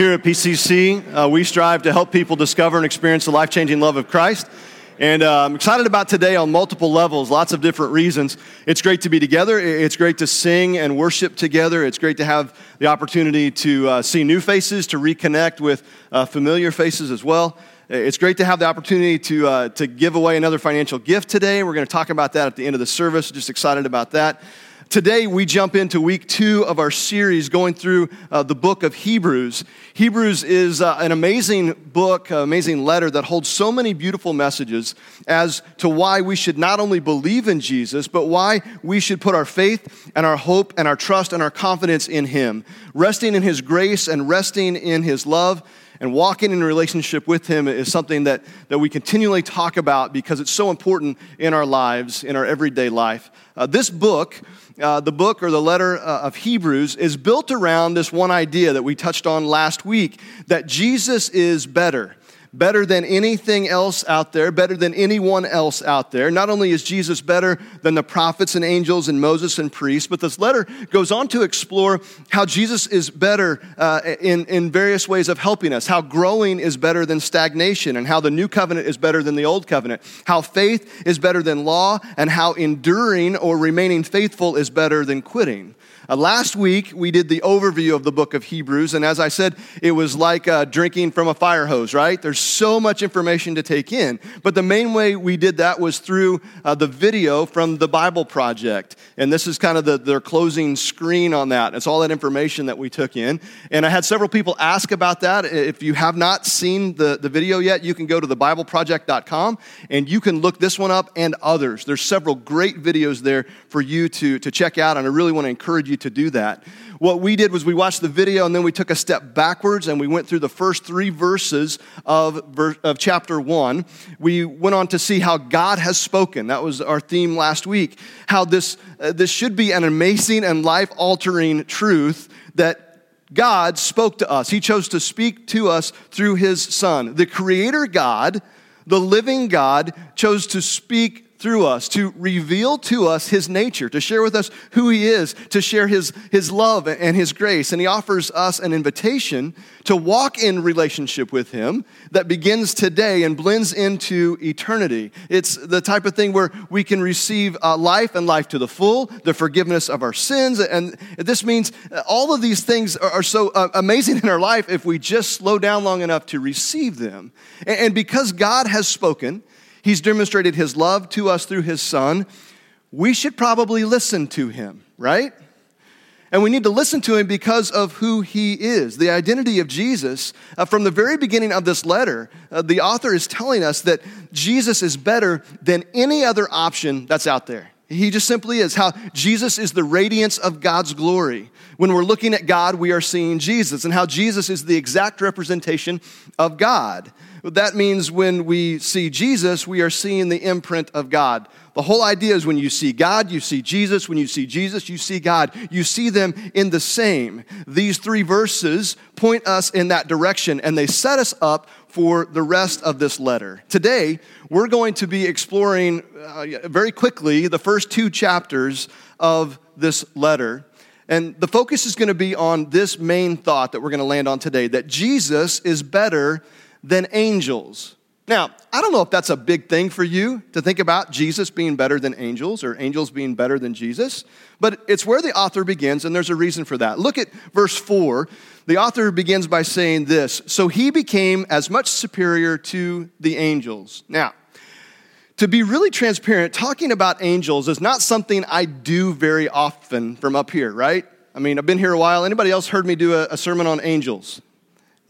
Here at PCC, uh, we strive to help people discover and experience the life changing love of Christ. And uh, I'm excited about today on multiple levels, lots of different reasons. It's great to be together. It's great to sing and worship together. It's great to have the opportunity to uh, see new faces, to reconnect with uh, familiar faces as well. It's great to have the opportunity to, uh, to give away another financial gift today. We're going to talk about that at the end of the service. Just excited about that. Today, we jump into week two of our series going through uh, the book of Hebrews. Hebrews is uh, an amazing book, uh, amazing letter that holds so many beautiful messages as to why we should not only believe in Jesus, but why we should put our faith and our hope and our trust and our confidence in Him, resting in His grace and resting in His love and walking in relationship with Him is something that, that we continually talk about because it's so important in our lives, in our everyday life. Uh, this book, uh, the book or the letter uh, of Hebrews, is built around this one idea that we touched on last week that Jesus is better better than anything else out there, better than anyone else out there. Not only is Jesus better than the prophets and angels and Moses and priests, but this letter goes on to explore how Jesus is better uh, in, in various ways of helping us, how growing is better than stagnation, and how the new covenant is better than the old covenant, how faith is better than law, and how enduring or remaining faithful is better than quitting. Uh, last week, we did the overview of the book of Hebrews, and as I said, it was like uh, drinking from a fire hose, right? There's so much information to take in. But the main way we did that was through uh, the video from the Bible Project. And this is kind of the, their closing screen on that. It's all that information that we took in. And I had several people ask about that. If you have not seen the, the video yet, you can go to thebibleproject.com and you can look this one up and others. There's several great videos there for you to, to check out, and I really want to encourage you to do that. What we did was we watched the video and then we took a step backwards and we went through the first three verses of, of chapter one. We went on to see how God has spoken. That was our theme last week. How this, uh, this should be an amazing and life altering truth that God spoke to us. He chose to speak to us through His Son. The Creator God, the living God, chose to speak through us, to reveal to us his nature, to share with us who he is, to share his, his love and his grace. And he offers us an invitation to walk in relationship with him that begins today and blends into eternity. It's the type of thing where we can receive uh, life and life to the full, the forgiveness of our sins. And this means all of these things are, are so uh, amazing in our life if we just slow down long enough to receive them. and, and because God has spoken, He's demonstrated his love to us through his son. We should probably listen to him, right? And we need to listen to him because of who he is. The identity of Jesus, uh, from the very beginning of this letter, uh, the author is telling us that Jesus is better than any other option that's out there. He just simply is. How Jesus is the radiance of God's glory. When we're looking at God, we are seeing Jesus, and how Jesus is the exact representation of God. That means when we see Jesus, we are seeing the imprint of God. The whole idea is when you see God, you see Jesus. When you see Jesus, you see God. You see them in the same. These three verses point us in that direction and they set us up for the rest of this letter. Today, we're going to be exploring uh, very quickly the first two chapters of this letter. And the focus is going to be on this main thought that we're going to land on today that Jesus is better than angels. Now, I don't know if that's a big thing for you to think about Jesus being better than angels or angels being better than Jesus, but it's where the author begins, and there's a reason for that. Look at verse 4. The author begins by saying this So he became as much superior to the angels. Now, to be really transparent, talking about angels is not something I do very often from up here, right? I mean, I've been here a while. Anybody else heard me do a, a sermon on angels?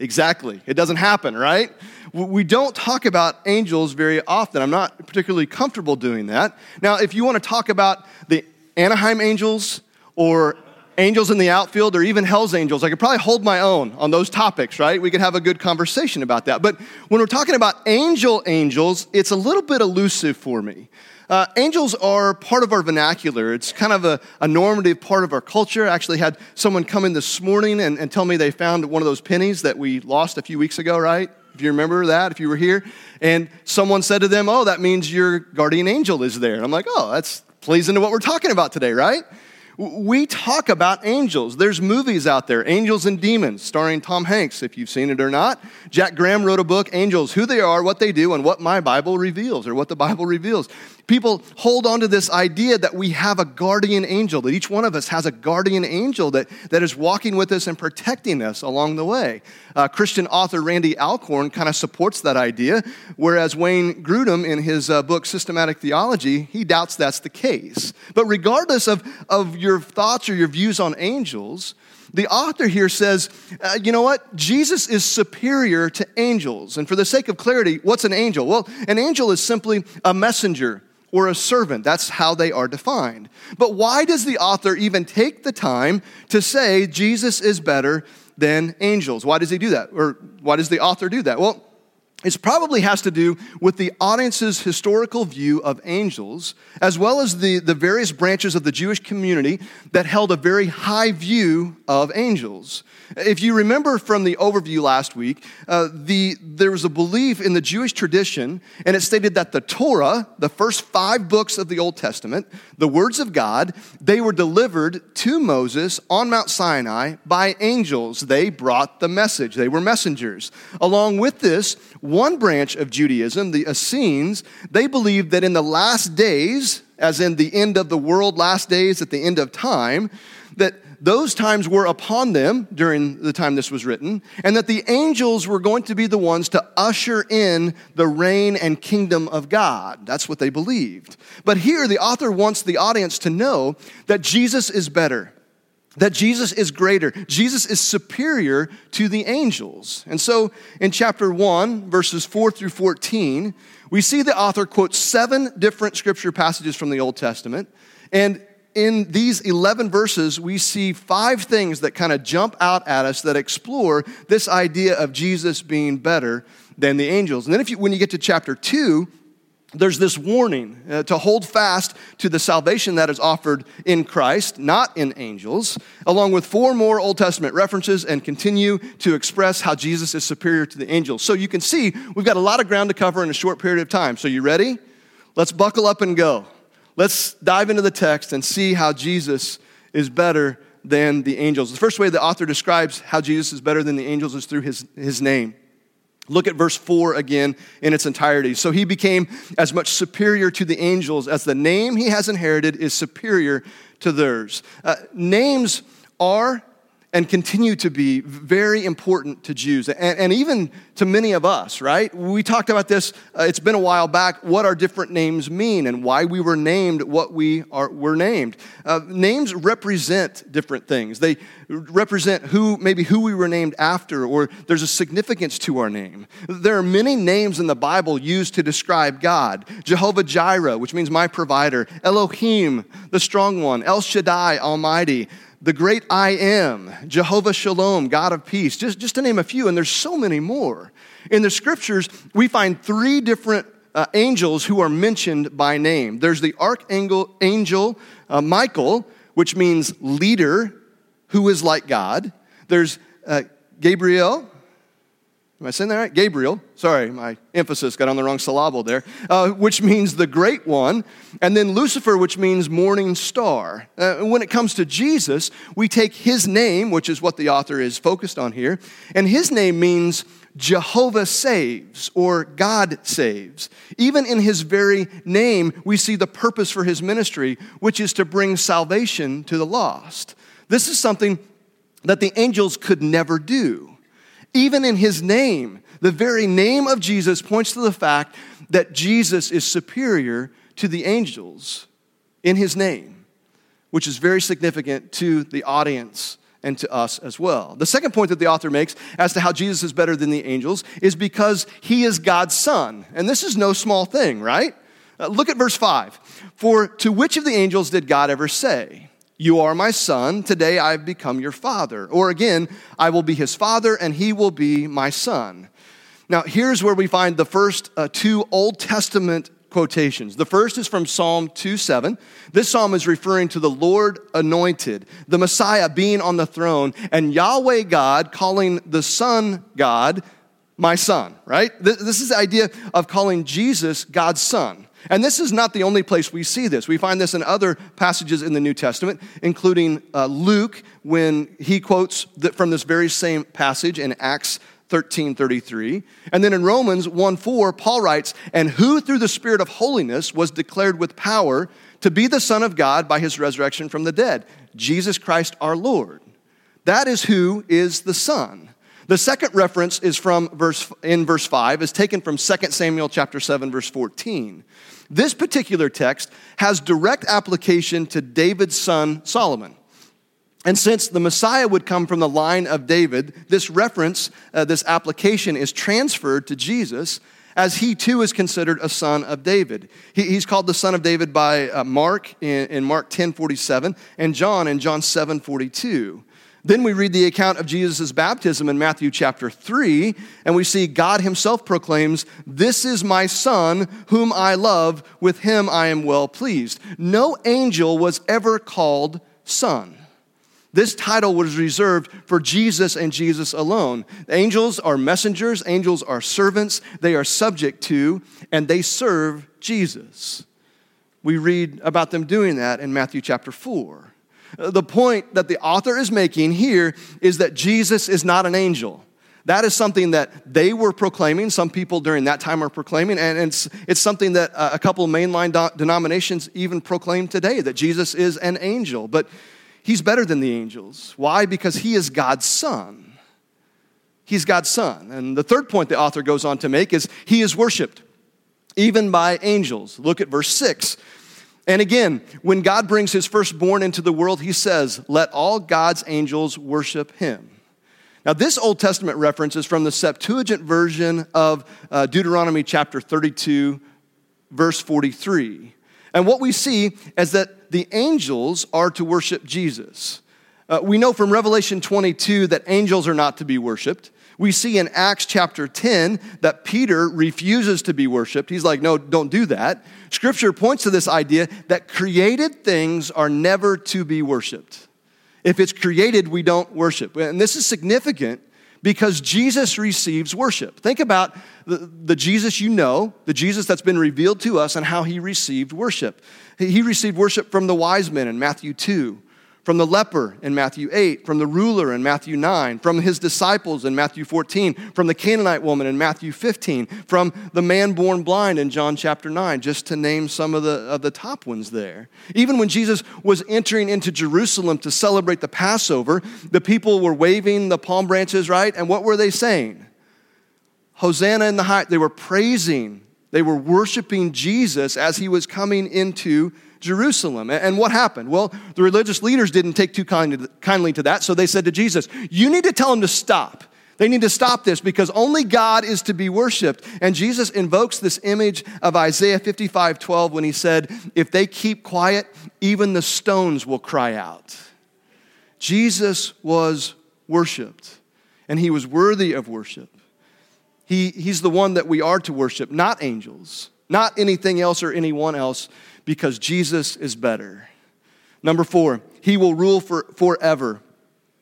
Exactly. It doesn't happen, right? We don't talk about angels very often. I'm not particularly comfortable doing that. Now, if you want to talk about the Anaheim angels or angels in the outfield or even hell's angels, I could probably hold my own on those topics, right? We could have a good conversation about that. But when we're talking about angel angels, it's a little bit elusive for me. Uh, angels are part of our vernacular. It's kind of a, a, normative part of our culture. I actually had someone come in this morning and, and tell me they found one of those pennies that we lost a few weeks ago, right? If you remember that, if you were here. And someone said to them, Oh, that means your guardian angel is there. And I'm like, Oh, that's plays into what we're talking about today, right? We talk about angels. There's movies out there, Angels and Demons, starring Tom Hanks, if you've seen it or not. Jack Graham wrote a book, Angels, Who They Are, What They Do, and What My Bible Reveals, or What the Bible Reveals. People hold on to this idea that we have a guardian angel, that each one of us has a guardian angel that, that is walking with us and protecting us along the way. Uh, Christian author Randy Alcorn kind of supports that idea, whereas Wayne Grudem, in his uh, book Systematic Theology, he doubts that's the case. But regardless of, of your thoughts or your views on angels, the author here says, uh, you know what? Jesus is superior to angels. And for the sake of clarity, what's an angel? Well, an angel is simply a messenger or a servant. That's how they are defined. But why does the author even take the time to say Jesus is better than angels? Why does he do that? Or why does the author do that? Well, it probably has to do with the audience's historical view of angels, as well as the, the various branches of the Jewish community that held a very high view of angels. If you remember from the overview last week, uh, the, there was a belief in the Jewish tradition, and it stated that the Torah, the first five books of the Old Testament, the words of God, they were delivered to Moses on Mount Sinai by angels. They brought the message, they were messengers. Along with this, one branch of Judaism, the Essenes, they believed that in the last days, as in the end of the world, last days at the end of time, that those times were upon them during the time this was written, and that the angels were going to be the ones to usher in the reign and kingdom of God. That's what they believed. But here, the author wants the audience to know that Jesus is better that Jesus is greater. Jesus is superior to the angels. And so in chapter 1, verses 4 through 14, we see the author quote seven different scripture passages from the Old Testament. And in these 11 verses, we see five things that kind of jump out at us that explore this idea of Jesus being better than the angels. And then if you, when you get to chapter 2, there's this warning uh, to hold fast to the salvation that is offered in Christ, not in angels, along with four more Old Testament references and continue to express how Jesus is superior to the angels. So you can see we've got a lot of ground to cover in a short period of time. So you ready? Let's buckle up and go. Let's dive into the text and see how Jesus is better than the angels. The first way the author describes how Jesus is better than the angels is through his, his name. Look at verse 4 again in its entirety. So he became as much superior to the angels as the name he has inherited is superior to theirs. Uh, names are and continue to be very important to Jews and, and, even to many of us, right? We talked about this, uh, it's been a while back, what our different names mean and why we were named what we are, were named. Uh, names represent different things. They represent who, maybe who we were named after, or there's a significance to our name. There are many names in the Bible used to describe God Jehovah Jireh, which means my provider, Elohim, the strong one, El Shaddai, Almighty the great I am, Jehovah Shalom, God of peace, just, just to name a few, and there's so many more. In the scriptures, we find three different uh, angels who are mentioned by name. There's the archangel angel uh, Michael, which means leader, who is like God. There's uh, Gabriel, Am I saying that right? Gabriel. Sorry, my emphasis got on the wrong syllable there, uh, which means the great one. And then Lucifer, which means morning star. Uh, when it comes to Jesus, we take his name, which is what the author is focused on here, and his name means Jehovah saves or God saves. Even in his very name, we see the purpose for his ministry, which is to bring salvation to the lost. This is something that the angels could never do. Even in his name, the very name of Jesus points to the fact that Jesus is superior to the angels in his name, which is very significant to the audience and to us as well. The second point that the author makes as to how Jesus is better than the angels is because he is God's son. And this is no small thing, right? Uh, look at verse 5. For to which of the angels did God ever say, you are my son. Today I have become your father. Or again, I will be his father and he will be my son. Now, here's where we find the first uh, two Old Testament quotations. The first is from Psalm 2 7. This psalm is referring to the Lord anointed, the Messiah being on the throne, and Yahweh God calling the Son God my son, right? This is the idea of calling Jesus God's son. And this is not the only place we see this. We find this in other passages in the New Testament, including uh, Luke, when he quotes from this very same passage in Acts 13 33. And then in Romans 1 4, Paul writes, And who through the Spirit of holiness was declared with power to be the Son of God by his resurrection from the dead? Jesus Christ our Lord. That is who is the Son. The second reference is from verse in verse 5 is taken from 2 Samuel chapter 7 verse 14. This particular text has direct application to David's son Solomon. And since the Messiah would come from the line of David, this reference, uh, this application is transferred to Jesus as he too is considered a son of David. He, he's called the son of David by uh, Mark in, in Mark 10 47 and John in John 7 42. Then we read the account of Jesus' baptism in Matthew chapter 3, and we see God himself proclaims, This is my Son, whom I love, with him I am well pleased. No angel was ever called Son. This title was reserved for Jesus and Jesus alone. Angels are messengers, angels are servants, they are subject to, and they serve Jesus. We read about them doing that in Matthew chapter 4. The point that the author is making here is that Jesus is not an angel. That is something that they were proclaiming. Some people during that time are proclaiming, and it's, it's something that uh, a couple mainline denominations even proclaim today that Jesus is an angel. But he's better than the angels. Why? Because he is God's son. He's God's son. And the third point the author goes on to make is he is worshiped, even by angels. Look at verse 6. And again, when God brings his firstborn into the world, he says, Let all God's angels worship him. Now, this Old Testament reference is from the Septuagint version of uh, Deuteronomy chapter 32, verse 43. And what we see is that the angels are to worship Jesus. Uh, we know from Revelation 22 that angels are not to be worshiped. We see in Acts chapter 10 that Peter refuses to be worshiped. He's like, no, don't do that. Scripture points to this idea that created things are never to be worshiped. If it's created, we don't worship. And this is significant because Jesus receives worship. Think about the, the, Jesus you know, the Jesus that's been revealed to us, and how he received worship. He received worship from the wise men in Matthew 2 from the leper in Matthew 8, from the ruler in Matthew 9, from his disciples in Matthew 14, from the Canaanite woman in Matthew 15, from the man born blind in John chapter 9, just to name some of the, of the top ones there. Even when Jesus was entering into Jerusalem to celebrate the Passover, the people were waving the palm branches, right? And what were they saying? Hosanna in the height. They were praising, they were worshiping Jesus as he was coming into Jerusalem. And what happened? Well, the religious leaders didn't take too kindly to that, so they said to Jesus, You need to tell them to stop. They need to stop this because only God is to be worshiped. And Jesus invokes this image of Isaiah 55 12 when he said, If they keep quiet, even the stones will cry out. Jesus was worshiped, and he was worthy of worship. He, he's the one that we are to worship, not angels, not anything else or anyone else because Jesus is better. Number four, he will rule for, forever.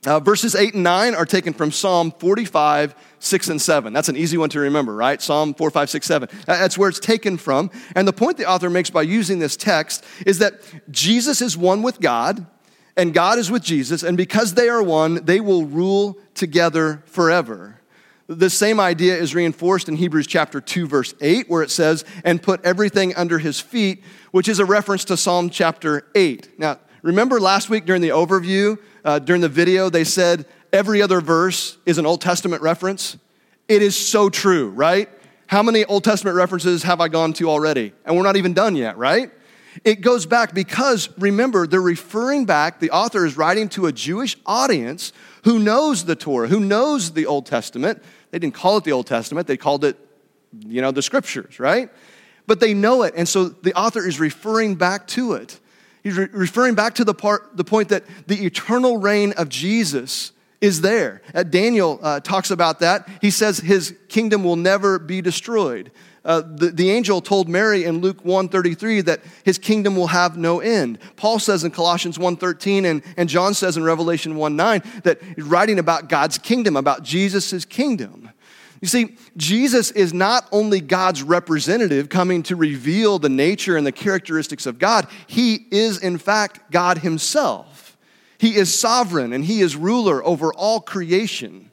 Uh, verses 8 and 9 are taken from Psalm 45, 6 and 7. That's an easy one to remember, right? Psalm 4, 5, 6, 7. That's where it's taken from. And the point the author makes by using this text is that Jesus is one with God, and God is with Jesus, and because they are one, they will rule together forever. The same idea is reinforced in Hebrews chapter 2, verse 8, where it says, and put everything under his feet, which is a reference to Psalm chapter 8. Now, remember last week during the overview, uh, during the video, they said every other verse is an Old Testament reference? It is so true, right? How many Old Testament references have I gone to already? And we're not even done yet, right? It goes back because remember, they're referring back, the author is writing to a Jewish audience who knows the Torah, who knows the Old Testament, they didn't call it the Old Testament, they called it, you know, the scriptures, right? But they know it, and so the author is referring back to it. He's re- referring back to the part, the point that the eternal reign of Jesus is there. Uh, Daniel uh, talks about that. He says his kingdom will never be destroyed. Uh, the, the angel told Mary in Luke 1.33 that his kingdom will have no end. Paul says in Colossians 1.13 and, and John says in Revelation 1.9 that he's writing about God's kingdom, about Jesus' kingdom. You see, Jesus is not only God's representative coming to reveal the nature and the characteristics of God, he is, in fact, God himself. He is sovereign and he is ruler over all creation.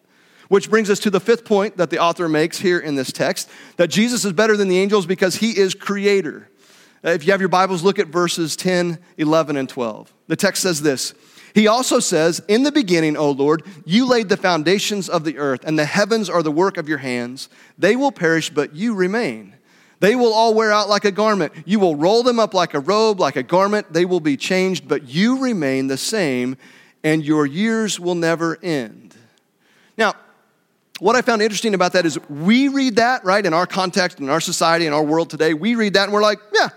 Which brings us to the fifth point that the author makes here in this text that Jesus is better than the angels because he is creator. If you have your Bibles, look at verses 10, 11, and 12. The text says this He also says, In the beginning, O Lord, you laid the foundations of the earth, and the heavens are the work of your hands. They will perish, but you remain. They will all wear out like a garment. You will roll them up like a robe, like a garment. They will be changed, but you remain the same, and your years will never end. Now, what I found interesting about that is we read that, right, in our context, in our society, in our world today, we read that and we're like, yeah,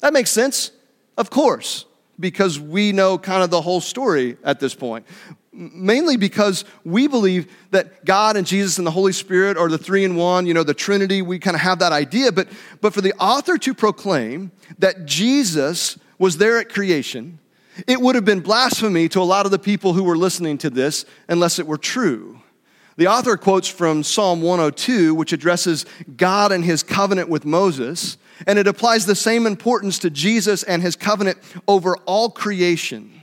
that makes sense. Of course, because we know kind of the whole story at this point. Mainly because we believe that God and Jesus and the Holy Spirit are the three in one, you know, the Trinity, we kind of have that idea. But, but for the author to proclaim that Jesus was there at creation, it would have been blasphemy to a lot of the people who were listening to this unless it were true. The author quotes from Psalm 102, which addresses God and his covenant with Moses, and it applies the same importance to Jesus and his covenant over all creation.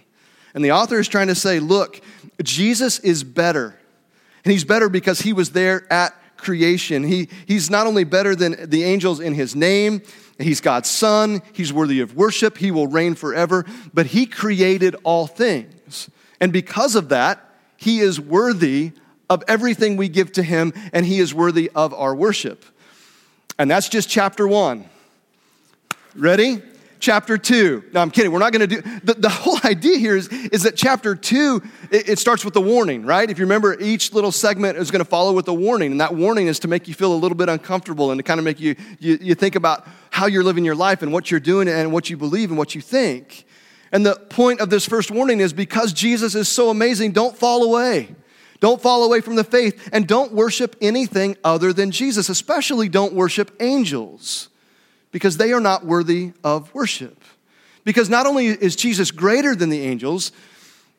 And the author is trying to say, look, Jesus is better. And he's better because he was there at creation. He, he's not only better than the angels in his name, he's God's son, he's worthy of worship, he will reign forever, but he created all things. And because of that, he is worthy of everything we give to him, and he is worthy of our worship. And that's just chapter one. Ready? Chapter two. No, I'm kidding. We're not going to do the, the whole idea here is, is that chapter two, it, it starts with the warning, right? If you remember, each little segment is going to follow with a warning, and that warning is to make you feel a little bit uncomfortable and to kind of make you, you, you think about how you're living your life and what you're doing and what you believe and what you think. And the point of this first warning is because Jesus is so amazing, don't fall away. Don't fall away from the faith and don't worship anything other than Jesus, especially don't worship angels because they are not worthy of worship. Because not only is Jesus greater than the angels,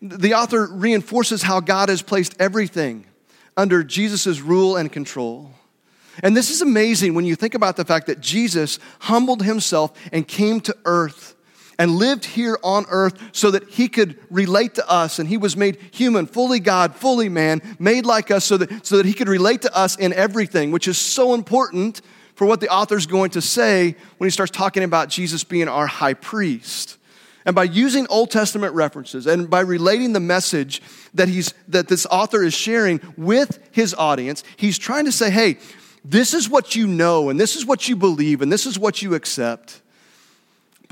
the author reinforces how God has placed everything under Jesus' rule and control. And this is amazing when you think about the fact that Jesus humbled himself and came to earth and lived here on earth so that he could relate to us. And he was made human, fully God, fully man, made like us so that, so that he could relate to us in everything, which is so important for what the author's going to say when he starts talking about Jesus being our high priest. And by using Old Testament references and by relating the message that, he's, that this author is sharing with his audience, he's trying to say, hey, this is what you know, and this is what you believe, and this is what you accept.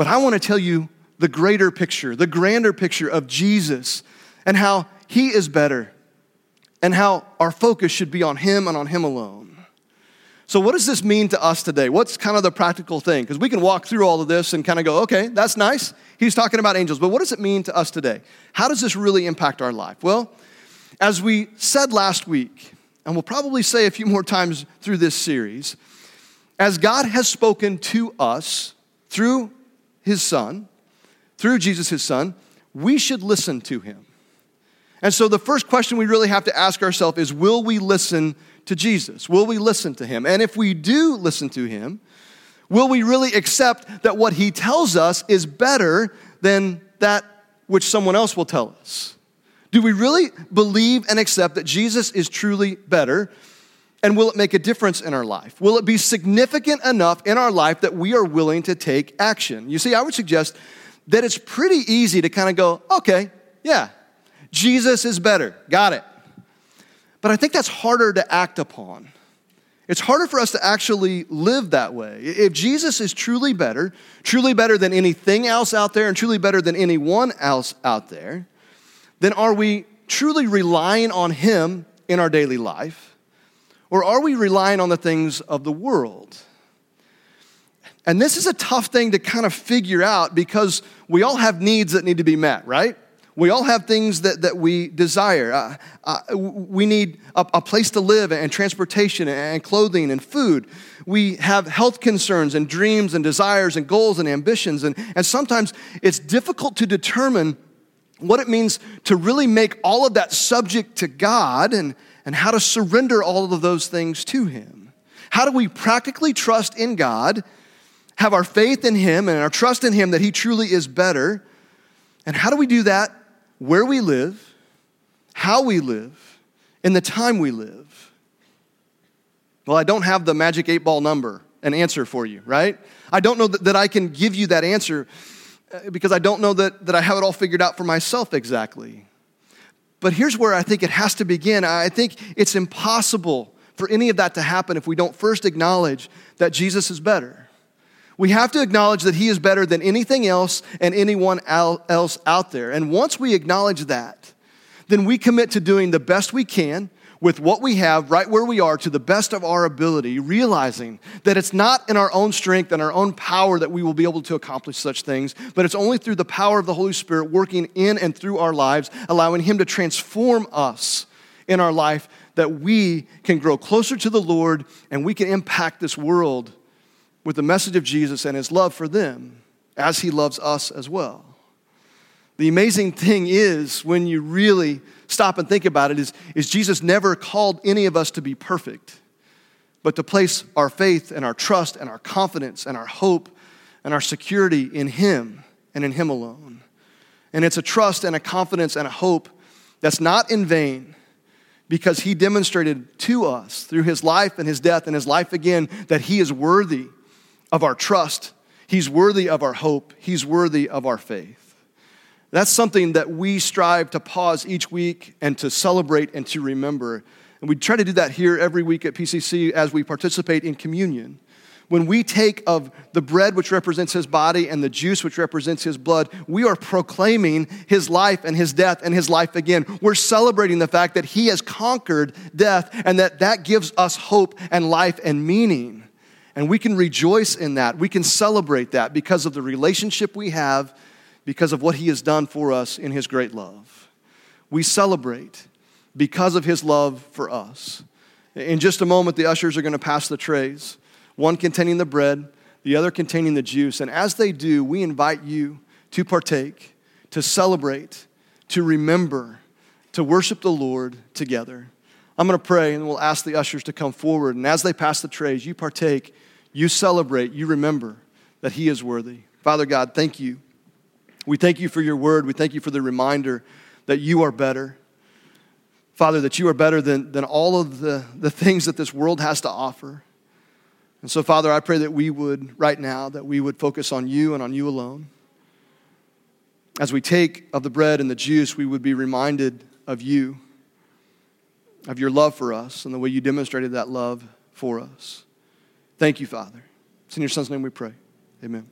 But I want to tell you the greater picture, the grander picture of Jesus and how he is better and how our focus should be on him and on him alone. So, what does this mean to us today? What's kind of the practical thing? Because we can walk through all of this and kind of go, okay, that's nice. He's talking about angels, but what does it mean to us today? How does this really impact our life? Well, as we said last week, and we'll probably say a few more times through this series, as God has spoken to us through his son, through Jesus, his son, we should listen to him. And so the first question we really have to ask ourselves is will we listen to Jesus? Will we listen to him? And if we do listen to him, will we really accept that what he tells us is better than that which someone else will tell us? Do we really believe and accept that Jesus is truly better and will it make a difference in our life? Will it be significant enough in our life that we are willing to take action? You see, I would suggest that it's pretty easy to kind of go, okay, yeah, Jesus is better. Got it. But I think that's harder to act upon. It's harder for us to actually live that way. If Jesus is truly better, truly better than anything else out there, and truly better than anyone else out there, then are we truly relying on Him in our daily life? Or are we relying on the things of the world? And this is a tough thing to kind of figure out because we all have needs that need to be met, right? We all have things that, that we desire. Uh, uh, we need a, a, place to live and transportation and clothing and food. We have health concerns and dreams and desires and goals and ambitions. And, and sometimes it's difficult to determine what it means to really make all of that subject to God and, and how to surrender all of those things to Him. How do we practically trust in God, have our faith in Him, and our trust in Him that He truly is better? And how do we do that where we live, how we live, in the time we live? Well, I don't have the magic eight ball number, an answer for you, right? I don't know that, that I can give you that answer uh, because I don't know that, that I have it all figured out for myself exactly. But here's where I think it has to begin. I think it's impossible for any of that to happen if we don't first acknowledge that Jesus is better. We have to acknowledge that He is better than anything else and anyone else out there. And once we acknowledge that, then we commit to doing the best we can with what we have right where we are to the best of our ability, realizing that it's not in our own strength and our own power that we will be able to accomplish such things, but it's only through the power of the Holy Spirit working in and through our lives, allowing Him to transform us in our life that we can grow closer to the Lord and we can impact this world with the message of Jesus and His love for them as He loves us as well. The amazing thing is, when you really stop and think about it, is, is Jesus never called any of us to be perfect, but to place our faith and our trust and our confidence and our hope and our security in Him and in Him alone. And it's a trust and a confidence and a hope that's not in vain because He demonstrated to us through His life and His death and His life again that He is worthy of our trust. He's worthy of our hope. He's worthy of our faith. That's something that we strive to pause each week and to celebrate and to remember. And we try to do that here every week at PCC as we participate in communion. When we take of the bread which represents his body and the juice which represents his blood, we are proclaiming his life and his death and his life again. We're celebrating the fact that he has conquered death and that that gives us hope and life and meaning. And we can rejoice in that. We can celebrate that because of the relationship we have because of what he has done for us in his great love. We celebrate because of his love for us. In just a moment, the ushers are going to pass the trays, one containing the bread, the other containing the juice. And as they do, we invite you to partake, to celebrate, to remember, to worship the Lord together. I'm going to pray and we'll ask the ushers to come forward. And as they pass the trays, you partake, you celebrate, you remember that He is worthy. Father God, thank you we thank you for your word. We thank you for the reminder that you are better. Father, that you are better than, than all of the, the things that this world has to offer. And so, Father, I pray that we would, right now, that we would focus on you and on you alone. As we take of the bread and the juice, we would be reminded of you, of your love for us, and the way you demonstrated that love for us. Thank you, Father. It's in your Son's name we pray. Amen.